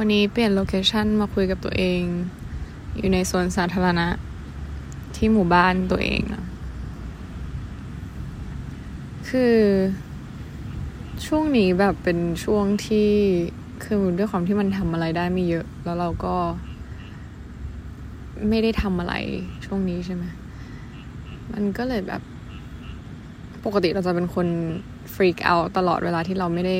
วันนี้เปลี่ยนโลเคชันมาคุยกับตัวเอง อยู่ในสวนสาธารณะ ที่หมู่บ้านตัวเองนะคือช่วงนี้แบบเป็นช่วงที่คือด้วยความที่มันทำอะไรได้ไม่เยอะ แล้วเราก็ ไม่ได้ทำอะไรช่วงนี้ใช่ไหมมันก็เลยแบบ ปกติเราจะเป็นคนฟรีกเอาตลอดเวลาที่เราไม่ได้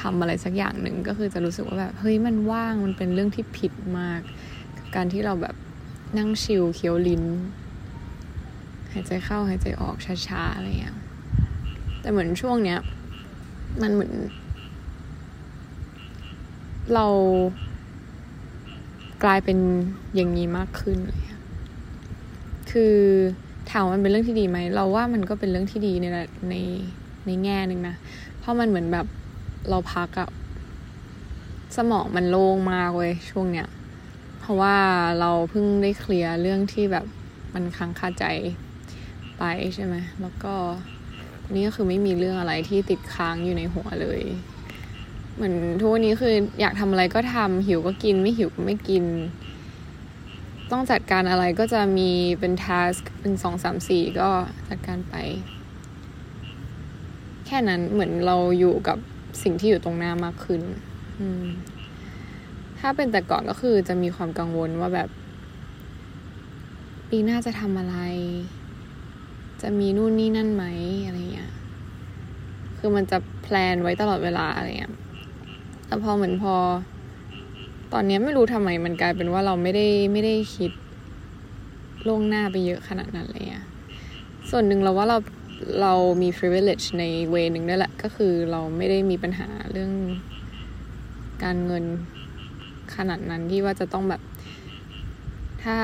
ทำอะไรสักอย่างหนึ่งก็คือจะรู้สึกว่าแบบเฮ้ยมันว่างมันเป็นเรื่องที่ผิดมากกับการที่เราแบบนั่งชิลเคี้ยวลิ้น หายใจเข้าหายใจออกช้าๆอะไรอย่างเงี้ยแต่เหมือนช่วงเนี้ย มันเหมือน เรากลายเป็นอย่างนี้มากขึ้นเลยคือถามว่ามันเป็นเรื่องที่ดีไหม เราว่ามันก็เป็นเรื่องที่ดีในในในแง่หนึ่งนะ เพราะมันเหมือนแบบ เราพักอะสมองมันโล่งมากเว้ยช่วงเนี้ย เพราะว่าเราเพิ่งได้เคลียร์เรื่องที่แบบมันค้างคาใจไปใช่ไหมแล้วก็นี่ก็คือไม่มีเรื่องอะไรที่ติดค้างอยู่ในหัวเลย เหมือนทุกวันนี้คืออยากทำอะไรก็ทำหิวก็กินไม่หิวก็ไม่กิน ต้องจัดการอะไรก็จะมีเป็นทัสเป็นสองสามสี่ก็จัดการไป แค่นั้นเหมือนเราอยู่กับ สิ่งที่อยู่ตรงหน้ามากขึ้น อืม ถ้าเป็นแต่ก่อนก็คือจะมีความกังวลว่าแบบ ปีหน้าจะทำอะไร จะมีนู่นนี่นั่นไหมอะไรเงี้ย คือมันจะแพลนไว้ตลอดเวลาอะไรเงี้ย แต่พอเหมือนพอ ตอนนี้ไม่รู้ทำไมมันกลายเป็นว่าเราไม่ได้ไม่ได้คิดล่วงหน้าไปเยอะขนาดนั้นเลยอะส่วนหนึ่งเราว่าเรา เรามี privilege ในเวนึงด้แหละ ก็คือเราไม่ได้มีปัญหาเรื่องการเงินขนาดนั้นที่ว่าจะต้องแบบ ถ้า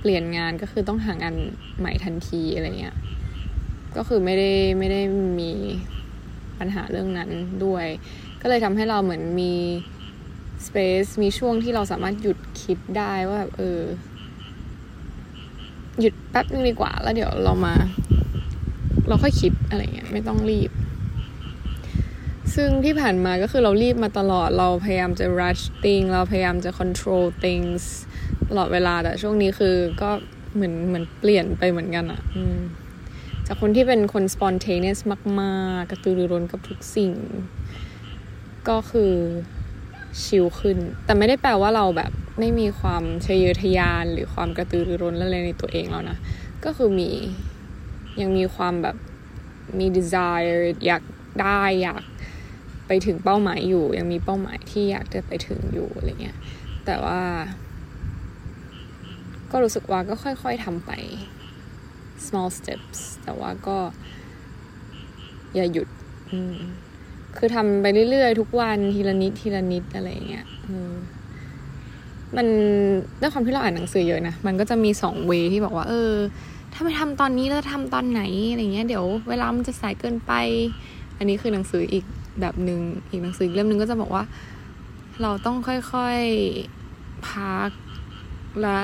เปลี่ยนงานก็คือต้องหางานใหม่ทันทีอะไรเงี้ย ก็คือไม่ได้ไม่ได้มีปัญหาเรื่องนั้นด้วย ก็เลยทำให้เราเหมือนมี space มีช่วงที่เราสามารถหยุดคิดได้ว่าแบบเออหยุดแป๊บนึงดีกว่า แล้วเดี๋ยวเรามา เราค่อยคิดอะไรเงี้ยไม่ต้องรีบ ซึ่งที่ผ่านมาก็คือเรารีบมาตลอดเราพยายามจะ rush thing เราพยายามจะ control things ตลอดเวลาแต่ช่วงนี้คือก็เหมือนเหมือนเปลี่ยนไปเหมือนกันอะ่ะจากคนที่เป็นคน spontaneous มาก ๆ กระตือรือร้นกับทุกสิ่ง ก็คือชิลขึ้น แต่ไม่ได้แปลว่าเราแบบไม่มีความชยเยอทะยานหรือความกระตือรือร้นอะไรในตัวเองแล้วนะ ก็คือมี ยังมีความแบบมี desire อยากได้อยากไปถึงเป้าหมายอยู่ ยังมีเป้าหมายที่อยากจะไปถึงอยู่อะไรเงี้ยแต่ว่า ก็รู้สึกว่าก็ค่อย ๆทำไป small steps แต่ว่าก็ อย่าหยุดคือทำไปเรื่อยๆ ทุกวันทีละนิดทีละนิดอะไรเงี้ยมันด้วยความที่เราอ่านหนังสือเยอะนะ มันก็จะมีสองเวที่บอกว่า เออ ถ้าไม่ทำตอนนี้แล้วทำตอนไหนอะไรเงี้ยเดี๋ยวเวลามันจะสายเกินไป อันนี้คือหนังสืออีกแบบหนึ่งอีกหนังสืออีกเล่มหนึ่งก็จะบอกว่า เราต้องค่อยๆพักและ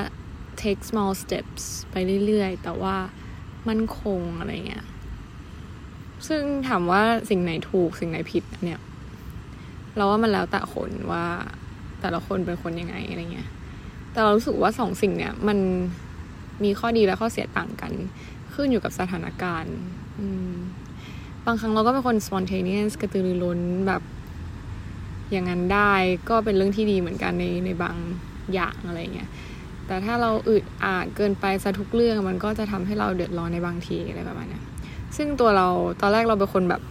take small steps ไปเรื่อยๆ แต่ว่ามั่นคงอะไรเงี้ยซึ่งถามว่าสิ่งไหนถูกสิ่งไหนผิดเนี่ย เราว่ามันแล้วแต่คนว่าแต่ละคนเป็นคนยังไงอะไรเงี้ยแต่เรารู้สึกว่าสองสิ่งเนี่ยมัน มีข้อดีและข้อเสียต่างกัน ขึ้นอยู่กับสถานการณ์บางครั้งเราก็เป็นคน spontaneous กระตือรือร้นแบบอย่างนั้นได้ก็เป็นเรื่องที่ดีเหมือนกันในในบางอย่างอะไรเงี้ย แต่ถ้าเราอึดอาดเกินไปซะทุกเรื่องมันก็จะทำให้เราเดือดร้อนในบางทีอะไรประมาณนี้ซึ่งตัวเราตอนแรกเราเป็นคนแบบ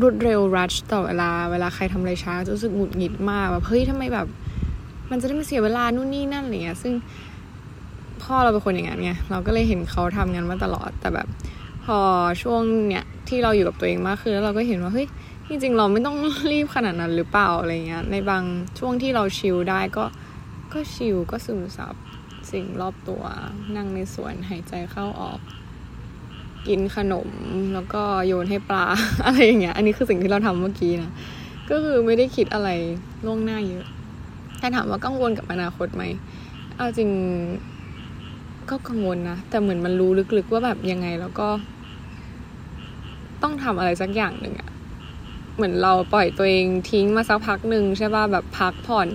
รวดเร็วรัชต่อเวลาเวลาใครทำอะไรช้าจะรู้สึกหงุดหงิดมากแบบเฮ้ยทำไมแบบ มันจะได้ไม่เสียเวลานู่นนี่นั่นอะไรเงี้ย ซึ่ง พ่อเราเป็นคนอย่างนั้นไงเราก็เลยเห็นเขาทำงานมาตลอดแต่แบบ พอช่วงเนี้ยที่เราอยู่กับตัวเองมากขึ้นแล้วเราก็เห็นว่าเฮ้ยจริงๆเราไม่ต้องรีบขนาดนั้นหรือเปล่าอะไรเงี้ยในบางช่วงที่เราชิลได้ก็ก็ชิลก็ซึมซับสิ่งรอบตัว นั่งในสวนหายใจเข้าออก กินขนมแล้วก็โยนให้ปลาอะไรอย่างเงี้ย อันนี้คือสิ่งที่เราทำเมื่อกี้นะก็คือไม่ได้คิดอะไรล่วงหน้าเยอะถ้าถามว่ากังวลกับอนาคตไหมเอาจริง ก็กังวลนะ แต่เหมือนมันรู้ลึกๆว่าแบบยังไงแล้วก็ ต้องทำอะไรสักอย่างหนึ่งอะเหมือนเราปล่อยตัวเองทิ้งมาสักพักหนึ่งใช่ป่ะแบบพักผ่อน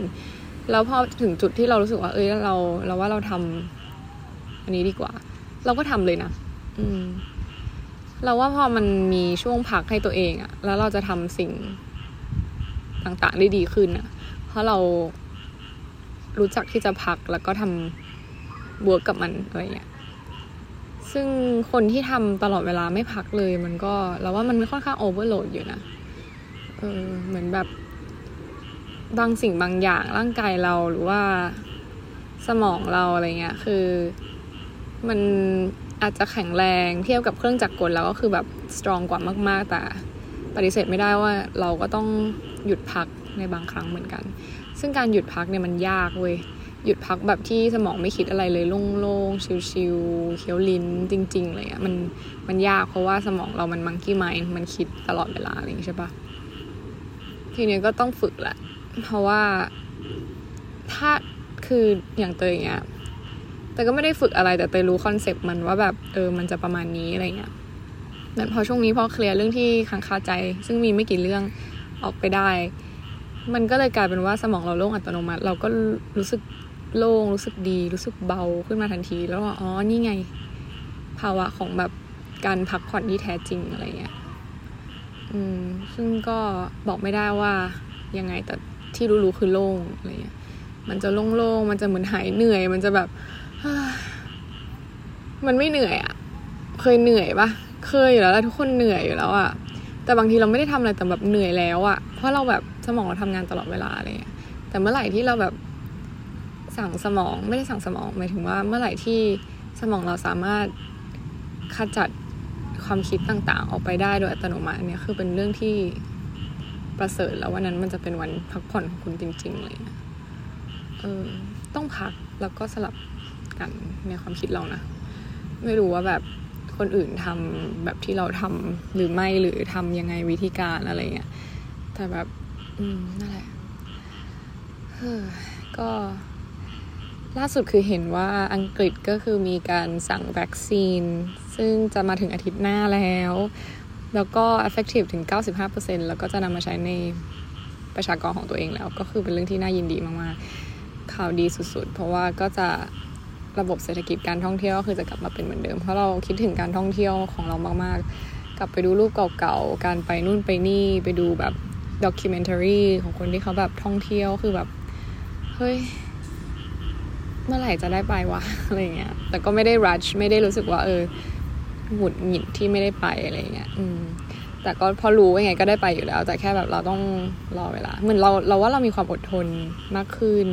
แล้วพอถึงจุดที่เรารู้สึกว่า เอ้ยเราเราว่าเราทำอันนี้ดีกว่า เราก็ทำเลยนะอืม เราว่าพอมันมีช่วงพักให้ตัวเองอะแล้วเราจะทำสิ่งต่างๆได้ดีขึ้นอะเพราะเรารู้จักที่จะพักแล้วก็ทำ บวกกับมันอะไรเงี้ยซึ่งคนที่ทำตลอดเวลาไม่พักเลย มันก็เราว่ามันค่อนข้างโอเวอร์โหลดอยู่นะเออเหมือนแบบ บางสิ่งบางอย่างร่างกายเราหรือว่าสมองเราอะไรเงี้ย คือ มันอาจจะแข็งแรงเทียบกับเครื่องจักรกลแล้วก็คือแบบสตรองกว่ามาก ๆ แต่ปฏิเสธไม่ได้ว่าเราก็ต้องหยุดพักในบางครั้งเหมือนกัน ซึ่งการหยุดพักเนี่ยมันยากเว้ย หยุดพักแบบที่สมองไม่คิดอะไรเลยโล่งๆชิวๆ clearing จริงๆเลยอะมันมันยากเพราะว่าสมองเรามัน monkey mind มันคิดตลอดเวลาอะไรอย่างนี้ใช่ปะทีนี้ก็ต้องฝึกแหละ เพราะว่าถ้าคืออย่างเตยอย่างเงี้ยแต่ก็ไม่ได้ฝึกอะไรแต่เตยรู้คอนเซปต์มันว่าแบบเออมันจะประมาณนี้อะไรเงี้ยแต่พอช่วงนี้พอเคลียร์เรื่องที่ค้างคาใจ ซึ่งมีไม่กี่เรื่องออกไปได้ มันก็เลยกลายเป็นว่าสมองเราโล่งอัตโนมัติ เราก็รู้สึก โล่งรู้สึกดีรู้สึกเบาขึ้นมาทันที แล้วว่าอ๋อนี่ไง ภาวะของแบบการพักผ่อนที่แท้จริงอะไรเงี้ยอืมซึ่งก็บอกไม่ได้ว่ายังไงแต่ที่รู้ๆคือโล่งอะไรเงี้ยมันจะโล่งๆมันจะเหมือนหายเหนื่อย มันจะแบบมันไม่เหนื่อยอะเคยเหนื่อยปะเคยอยู่แล้วทุกคนเหนื่อยอยู่แล้วอะแต่บางทีเราไม่ได้ทำอะไรแต่แบบเหนื่อยแล้วอะเพราะเราแบบสมองเราทำงานตลอดเวลาอะไรเงี้ยแต่เมื่อไหร่ที่เราแบบ สั่งสมองไม่ได้สั่งสมองหมายถึงว่าเมื่อไหร่ที่สมองเราสามารถขจัดความคิดต่างๆ ออกไปได้โดยอัตโนมัติเนี่ยคือเป็นเรื่องที่ประเสริฐแล้ววันนั้นมันจะเป็นวันพักผ่อนของคุณจริงๆเลยเออต้องพักแล้วก็สลับกันในความคิดเรานะ ไม่รู้ว่าแบบคนอื่นทำแบบที่เราทำหรือไม่หรือทำยังไงวิธีการอะไรเงี้ยแต่แบบ อืมนั่นแหละเฮ้ก็ ล่าสุดคือเห็นว่าอังกฤษก็คือมีการสั่งวัคซีน ซึ่งจะมาถึงอาทิตย์หน้าแล้ว แล้วก็ effective ถึง 95%แล้วก็จะนำมาใช้ในประชากรของตัวเองแล้ว ก็คือเป็นเรื่องที่น่ายินดีมากๆ ข่าวดีสุดๆ เพราะว่าก็จะระบบเศรษฐกิจการท่องเที่ยวก็คือจะกลับมาเป็นเหมือนเดิม เพราะเราคิดถึงการท่องเที่ยวของเรามากๆ กลับไปดูรูปเก่าๆ การไปนู่นไปนี่ไปดูแบบด็อกิเมนทารีของคนที่เขาแบบท่องเที่ยวคือแบบ เฮ้ย เมื่อไหร่จะได้ไปวะอะไรเงี้ย แต่ก็ไม่ได้รัชไม่ได้รู้สึกว่า เออหงุดหงิดที่ไม่ได้ไปอะไรเงี้ย อืม แต่ก็พอรู้ยังไงก็ได้ไปอยู่แล้ว แต่แค่แบบเราต้องรอเวลา เหมือนเราเราว่าเรามีความอดทนมากขึ้น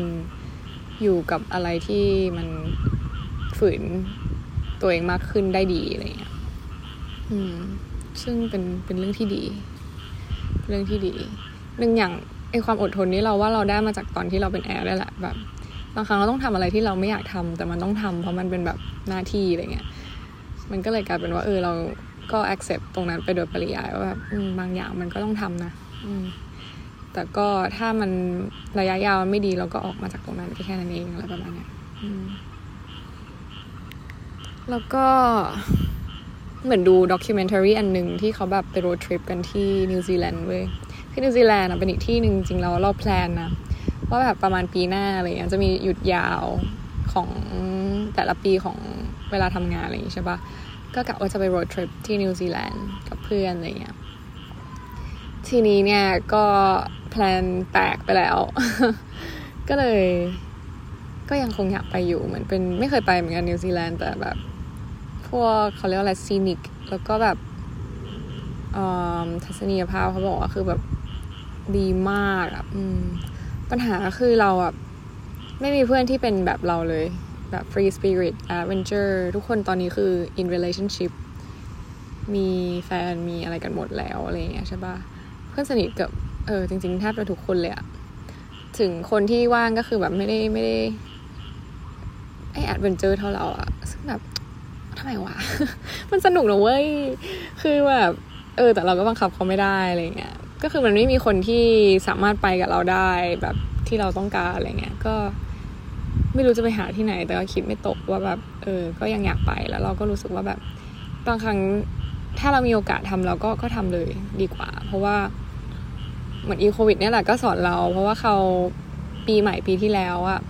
อยู่กับอะไรที่มันฝืนตัวเองมากขึ้นได้ดีอะไรเงี้ย อืม ซึ่งเป็นเป็นเรื่องที่ดี เรื่องที่ดีหนึ่งอย่างไอความอดทนนี้เราว่าเราได้มาจากตอนที่เราเป็นแอร์ได้แหละแบบ บางครั้งเราต้องทำอะไรที่เราไม่อยากทำแต่มันต้องทำเพราะมันเป็นแบบหน้าที่อะไรเงี้ยมันก็เลยกลายเป็นว่าเออเราก็ accept ตรงนั้นไปโดยปริยายว่าแบบบางอย่างมันก็ต้องทำนะแต่ก็ถ้ามันระยะยาวไม่ดีเราก็ออกมาจากตรงนั้นแค่นั้นเองอะไรประมาณนี้แล้วก็เหมือนดู documentary อันหนึ่งที่เขาแบบไป road trip กันที่นิวซีแลนด์เว้ยที่นิวซีแลนด์เป็นอีกที่หนึ่งจริงแล้วเรา plan นะ ว่าแบบประมาณปีหน้าอะไรเงี้ยจะมีหยุดยาวของแต่ละปีของเวลาทำงานอะไรอย่างงี้ใช่ปะก็กะว่าจะไป road trip ที่นิวซีแลนด์กับเพื่อนอะไรเงี้ยทีนี้เนี่ยก็ plan แตกไปแล้ว ก็เลย ก็ยังคงอยากไปอยู่เหมือนเป็นไม่เคยไปเหมือนกันนิวซีแลนด์แต่แบบ พวกเขาเรียกว่าอะไร scenic แล้วก็แบบทัศนียภาพเขาบอกว่าคือแบบดีมากอะ ปัญหาคือเราอะ ไม่มีเพื่อนที่เป็นแบบเราเลย แบบ free spirit adventure ทุกคนตอนนี้คือ in relationship มีแฟนมีอะไรกันหมดแล้วอะไรเงี้ยใช่ปะเพื่อนสนิทกับเออจริงๆแทบจะทุกคนเลยอะถึงคนที่ว่างก็คือแบบไม่ได้ไม่ได้ไอแอดเวนเจอร์เท่าเราอะซึ่งแบบทำไมวะ มันสนุกนะเว้ย คือแบบ เออ แต่เราก็บังคับเขาไม่ได้อะไรเงี้ย ก็คือมันไม่มีคนที่สามารถไปกับเราได้แบบที่เราต้องการอะไรเงี้ยก็ไม่รู้จะไปหาที่ไหน แต่ก็คิดไม่ตกว่าแบบเออ ก็ยังอยากไปแล้วเราก็รู้สึกว่าแบบบางครั้งถ้าเรามีโอกาสทำเราก็ก็ทำเลยดีกว่า เพราะว่าเหมือนอีโควิดเนี่ยแหละก็สอนเรา เพราะว่าเขาปีใหม่ปีที่แล้วอะ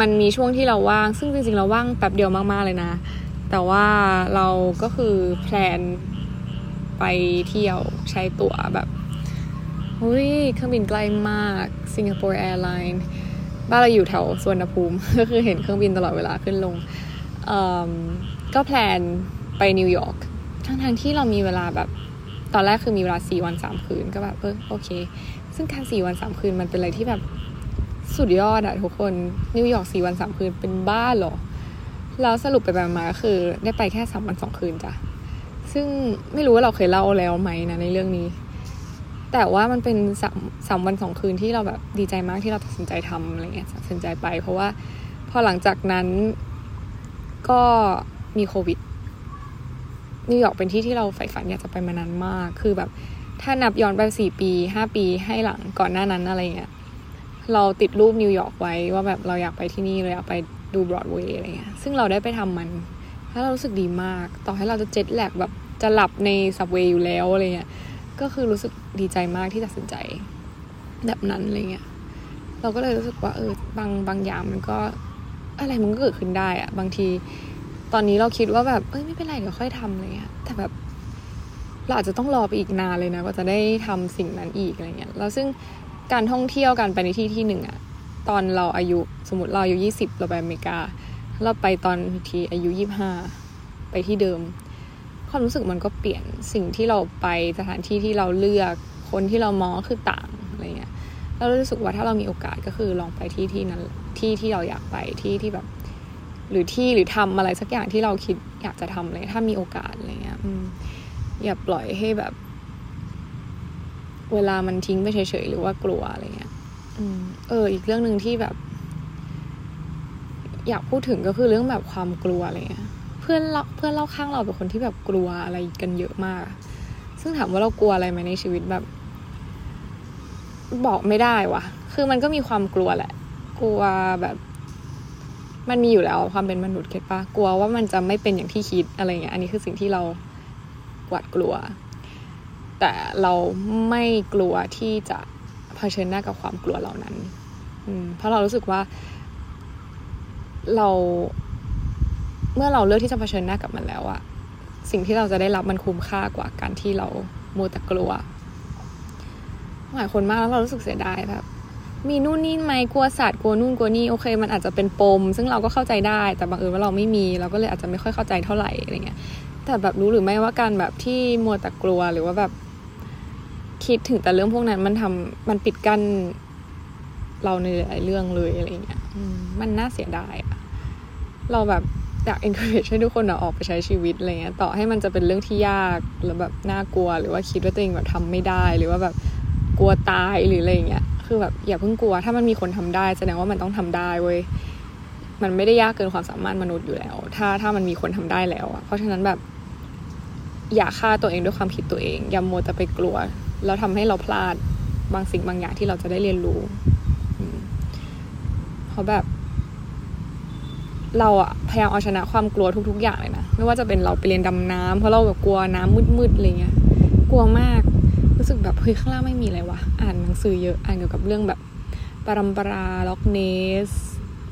มันมีช่วงที่เราว่าง ซึ่งจริงๆเราว่างแป๊บเดียวมากๆเลยนะ แต่ว่าเราก็คือ plan ไปเที่ยวใช้ตั๋วแบบเฮ้ยเครื่องบินไกลมาก Singapore Airlines บ้านเราอยู่แถวสุวรรณภูมิ ก็คือเห็นเครื่องบินตลอดเวลาขึ้นลง ก็ plan ไปนิวยอร์กทั้งทางที่เรามีเวลาแบบ ตอนแรกคือมีเวลาสี่วันสามคืนก็แบบเออโอเค ซึ่งการสี่วันสามคืนมันเป็นอะไรที่แบบสุดยอดอะทุกคนนิวยอร์กสี่วันสามคืนเป็นบ้าหรอ แล้วสรุปไปแบบมาคือได้ไปแค่สามวันสองคืนจ้ะ ซึ่งไม่รู้ว่าเราเคยเล่าแล้วไหมนะในเรื่องนี้ แต่ว่ามันเป็นสามสามวันสองคืนที่เราแบบดีใจมากที่เราตัดสินใจทำอะไรเงี้ยตัดสินใจไป เพราะว่าพอหลังจากนั้นก็มีโควิดนิวยอร์กเป็นที่ที่เราใฝ่ฝันอยากจะไปมานานมาก คือแบบถ้านับย้อนไปสี่ปีห้าปีให้หลังก่อนหน้านั้นอะไรเงี้ย เราติดรูปนิวยอร์กไว้ว่าแบบเราอยากไปที่นี่เราอยากไปดูบรอดเวย์อะไรเงี้ย ซึ่งเราได้ไปทำมัน แล้วเรารู้สึกดีมาก ต่อให้เราจะเจ็ตแลกแบบ จะหลับในสับเวย์อยู่แล้วอะไรเงี้ย ก็คือรู้สึกดีใจมากที่ตัดสินใจแบบนั้นอะไรเงี้ย เราก็เลยรู้สึกว่าเออบางบางอย่างมันก็อะไรมันก็เกิดขึ้นได้อะบางที ตอนนี้เราคิดว่าแบบเอ้ยไม่เป็นไรเดี๋ยวค่อยทำอะไรเงี้ย แต่แบบเราอาจจะต้องรอไปอีกนานเลยนะก็จะได้ทำสิ่งนั้นอีกอะไรเงี้ย แล้วซึ่งการท่องเที่ยวกันไปในที่ที่หนึ่งอะตอนเราอายุสมมติเราอายุยี่สิบเราไปอเมริกา เราไปตอนทีอายุยี่ห้าไปที่เดิม ความรู้สึกมันก็เปลี่ยนสิ่งที่เราไปสถานที่ที่เราเลือกคนที่เรามองคือต่างอะไรเงี้ยเรารู้สึกว่าถ้าเรามีโอกาสก็คือลองไปที่ที่นั้นที่ที่เราอยากไปที่ที่แบบ หรือที่หรือทำอะไรสักอย่างที่เราคิดอยากจะทำเลยถ้ามีโอกาสอะไรเงี้ยอย่าปล่อยให้แบบ เวลามันทิ้งไปเฉยๆหรือว่ากลัวอะไรเงี้ยเออ อีกเรื่องหนึ่งที่แบบ อยากพูดถึงก็คือเรื่องแบบความกลัวอะไรเงี้ย เพื่อนเราเพื่อนเล่าข้างเราเป็นคนที่แบบกลัวอะไรกันเยอะมาก ซึ่งถามว่าเรากลัวอะไรไหมในชีวิตแบบ บอกไม่ได้วะคือมันก็มีความกลัวแหละ กลัวแบบ มันมีอยู่แล้วความเป็นมนุษย์เก็ตปะกลัวว่ามันจะไม่เป็นอย่างที่คิดอะไรเงี้ย อันนี้คือสิ่งที่เราหวาดกลัว แต่เราไม่กลัวที่จะเผชิญหน้ากับความกลัวเหล่านั้น อืมเพราะเรารู้สึกว่า เรา เมื่อเราเลือกที่จะเผชิญหน้ากับมันแล้วอะสิ่งที่เราจะได้รับมันคุ้มค่ากว่าการที่เราโมแต่กลัวหลายคนมากแล้วเรารู้สึกเสียดายแบบมีนู่นนี่ไหมกลัวสัตว์กลัวนู่นกลัวนี่โอเค มันอาจจะเป็นปม ซึ่งเราก็เข้าใจได้แต่บางเอิญว่าเราไม่มี เราก็เลยอาจจะไม่ค่อยเข้าใจเท่าไหร่อะไรเงี้ยแต่แบบรู้หรือไม่ว่าการแบบที่มัวแต่กลัวหรือว่าแบบคิดถึงแต่เรื่องพวกนั้นมันทำมันปิดกั้นเราในหลายเรื่องเลยอะไรเงี้ยมันน่าเสียดายอะเราแบบ อยาก encourage ให้ทุกคนออกไปใช้ชีวิตอะไรเงี้ยต่อให้มันจะเป็นเรื่องที่ยากหรือแบบน่ากลัว หรือว่าคิดว่าตัวเองแบบทำไม่ได้หรือว่าแบบกลัวตายหรืออะไรเงี้ยคือแบบอย่าเพิ่งกลัวถ้ามันมีคนทำได้แสดงว่ามันต้องทำได้เว้ยมันไม่ได้ยากเกินความสามารถมนุษย์อยู่แล้ว ถ้าถ้ามันมีคนทำได้แล้วอะเพราะฉะนั้นแบบอย่าฆ่าตัวเองด้วยความคิดตัวเองอย่าโมแต่ไปกลัว แล้วทำให้เราพลาดบางสิ่งบางอย่างที่เราจะได้เรียนรู้เพราะแบบ เราอะพยายามเอาชนะความกลัวทุก ๆ อย่างเลยนะไม่ว่าจะเป็นเราไปเรียนดำน้ำเพราะเราแบบกลัวน้ำมืดๆอะไรเงี้ยกลัวมากรู้สึกแบบเฮ้ยข้างล่างไม่มีอะไรวะอ่านหนังสือเยอะอ่านเกี่ยวกับเรื่องแบบปรัมปราล็อกเนส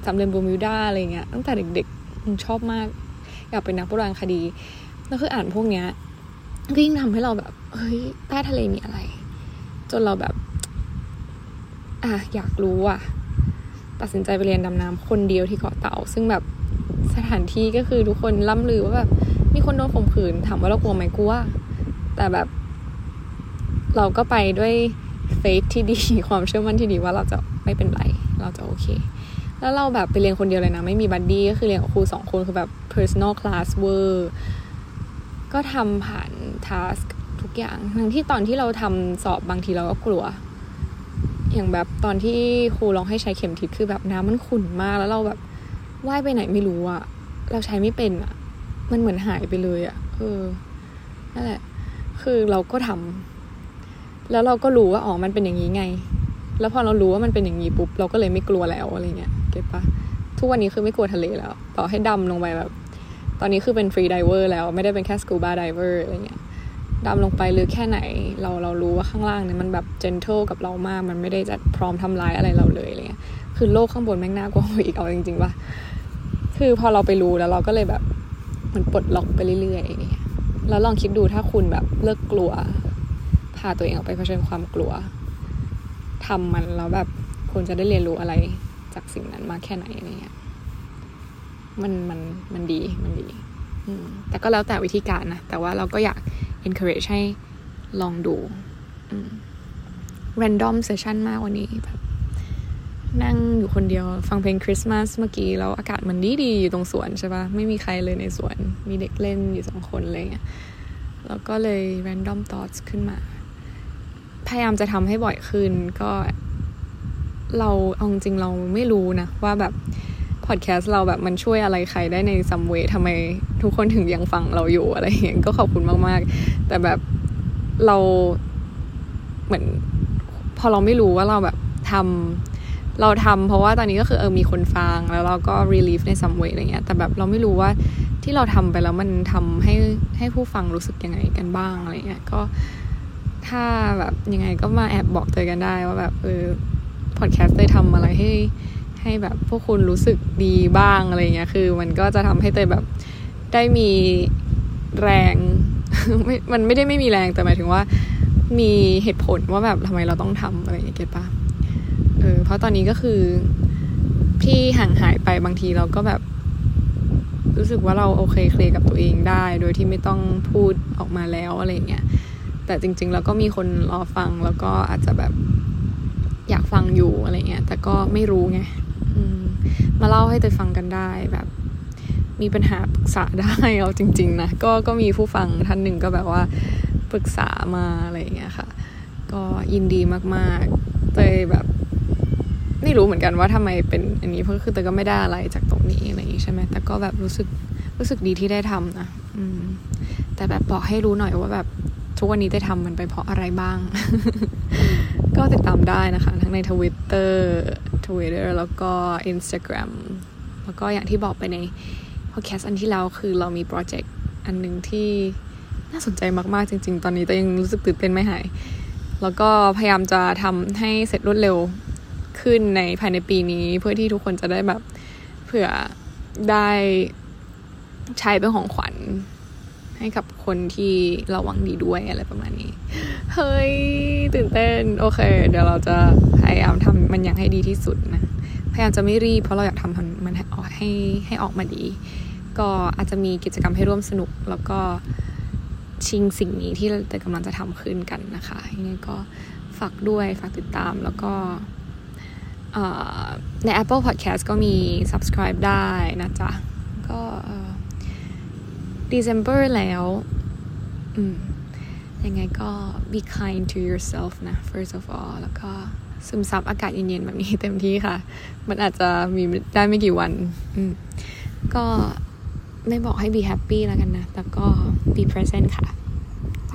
สามเหลี่ยมบูมิวดาอะไรเงี้ยตั้งแต่เด็กๆชอบมาก อยากเป็นนักโบราณคดีแล้วคืออ่านพวกเนี้ยก็ยิ่งทำให้เราแบบเฮ้ยใต้ทะเลมีอะไร จนเราแบบ อะอยากรู้อะ ตัดสินใจไปเรียนดำน้ำคนเดียวที่เกาะเต่า ซึ่งแบบสถานที่ก็คือทุกคนล่ำลือว่าแบบมีคนโดนข่มขืนถามว่าเรากลัวไหมกลัวแต่แบบ เราก็ไปด้วย faith ที่ดีความเชื่อมั่นที่ดีว่าเราจะไม่เป็นไรเราจะโอเค แล้วเราแบบไปเรียนคนเดียวเลยนะ ไม่มี buddy ก็คือเรียนกับครูสองคนคือแบบ personal class เวอร์ก็ทำผ่าน task ทุกอย่าง ทั้งที่ตอนที่เราทำสอบบางทีเราก็กลัว อย่างแบบตอนที่ครูลองให้ใช้เข็มทิศคือแบบน้ำมันขุ่นมากแล้วเราแบบว่ายไปไหนไม่รู้อะเราใช้ไม่เป็นอะมันเหมือนหายไปเลยอะเออนั่นแหละ คือเราก็ทำแล้วเราก็รู้ว่าอ๋อมันเป็นอย่างนี้ไง แล้วพอเรารู้ว่ามันเป็นอย่างนี้ปุ๊บเราก็เลยไม่กลัวแล้วอะไรเงี้ย get ปะทุกวันนี้คือไม่กลัวทะเลแล้ว ต่อให้ดำลงไปแบบ ตอนนี้คือเป็น freediver แล้วไม่ได้เป็นแค่ scuba diver อะไรเงี้ย ดำลงไปลึกแค่ไหน เราเรารู้ว่าข้างล่างเนี่ยมันแบบ gentle กับเรามาก มันไม่ได้จะพร้อมทำร้ายอะไรเราเลยอะไรเงี้ยคือโลกข้างบนแม่งน่ากลัวอีกเอาจริงๆว่าคือพอเราไปรู้แล้วเราก็เลยแบบมันปลดล็อกไปเรื่อยๆเนี่ยแล้วลองคิดดูถ้าคุณแบบเลิกกลัว พาตัวเองออกไปเผชิญความกลัวทำมันแล้วแบบคุณจะได้เรียนรู้อะไรจากสิ่งนั้นมากแค่ไหนอะไรเงี้ยมันมันมันดีมันดีแต่ก็แล้วแต่วิธีการนะ แต่ว่าเราก็อยาก encourage ให้ลองดู random session มากวันนี้แบบนั่งอยู่คนเดียวฟังเพลงคริสต์มาสเมื่อกี้ แล้วอากาศมันดีดีอยู่ตรงสวนใช่ปะไม่มีใครเลยในสวน มีเด็กเล่นอยู่สองคนอะไรเงี้ยแล้วก็เลย random thoughts ขึ้นมา พยายามจะทำให้บ่อยขึ้นก็เราเอาจริงเราไม่รู้นะ ว่าแบบ พอดแคสต์เราแบบมันช่วยอะไรใครได้ในซัมเวทำไมทุกคนถึงยังฟังเราอยู่อะไรอย่างเงี้ยก็ขอบคุณมากๆ แต่แบบเราเหมือน พอเราไม่รู้ว่าเราแบบทำเราทำเพราะว่าตอนนี้ก็คือเออมีคนฟังแล้วเราก็ relief ในซัมเวทอะไรเงี้ยแต่แบบเราไม่รู้ว่าที่เราทำไปแล้วมันทำให้ให้ผู้ฟังรู้สึกยังไงกันบ้างอะไรเงี้ยก็ถ้าแบบยังไงก็มาแอบบอกเตยกันได้ว่าแบบเออพอดแคสต์เตยทำอะไรให้ ให้แบบพวกคุณรู้สึกดีบ้างอะไรเงี้ยคือ มันก็จะทำให้เตยแบบได้มีแรงไม่มันไม่ได้ไม่มีแรงแต่หมายถึงว่า มีเหตุผลว่าแบบทำไมเราต้องทำอะไรอย่างเงี้ยเก็ตปะเออเพราะตอนนี้ก็คือพี่ห่างหายไปบางทีเราก็แบบ รู้สึกว่าเราโอเคเคลียร์กับตัวเองได้ โดยที่ไม่ต้องพูดออกมาแล้วอะไรเงี้ยแต่จริง ๆ แล้วก็มีคนรอฟังแล้วก็อาจจะแบบอยากฟังอยู่อะไรเงี้ยแต่ก็ไม่รู้ไง มาเล่าให้เตยฟังกันได้แบบ มีปัญหาปรึกษาได้เอาจริง ๆ นะ ก็ก็มีผู้ฟังท่านหนึ่งก็แบบว่าปรึกษามาอะไรอย่างเงี้ยค่ะ ก็ยินดีมากๆเตยแบบไม่รู้เหมือนกันว่าทำไมเป็นอันนี้เพราะคือเตยก็ไม่ได้อะไรจากตรงนี้อะไรอย่างงี้ใช่ไหมแต่ก็แบบรู้สึกรู้สึกดีที่ได้ทำนะอืม แต่แบบบอกให้รู้หน่อยว่าแบบทุกวันนี้ได้ทำมันไปเพราะอะไรบ้าง ก็ติดตามได้นะคะ ทั้งในทวิตเตอร์ Twitter แล้วก็ Instagram แล้วก็อย่างที่บอกไปในพอดแคสต์อันที่แล้วคือเรามีโปรเจกต์อันหนึ่งที่น่าสนใจมากๆจริง ๆ ตอนนี้แต่ยังรู้สึกตื่นเต้นไม่หาย แล้วก็พยายามจะทำให้เสร็จรวดเร็วขึ้นในภายในปีนี้ เพื่อที่ทุกคนจะได้แบบเผื่อได้ใช้เป็นของขวัญ ให้กับคนที่เราหวังดีด้วยอะไรประมาณนี้ เฮ้ย ตื่นเต้น โอเค เดี๋ยวเราจะพยายามทำมันอย่างให้ดีที่สุดนะ พยายามจะไม่รีบเพราะเราอยากทำมันให้ออกให้ให้ออกมาดี ก็อาจจะมีกิจกรรมให้ร่วมสนุก แล้วก็ชิงสิ่งนี้ที่เรากำลังจะทำขึ้นกันนะคะยังไงก็ฝากด้วยฝากติดตามแล้วก็ใน Apple Podcast ก็มี subscribe ได้นะจ๊ะ ก็ December แล้ว อืม ยังไงก็ be kind to yourself นะ first of all แล้วก็ซึมซับอากาศเย็นๆแบบนี้เต็มที่ค่ะ มันอาจจะมีได้ไม่กี่วัน อืม ก็ไม่บอกให้ be happy แล้วกันนะแต่ก็ be present ค่ะ ไป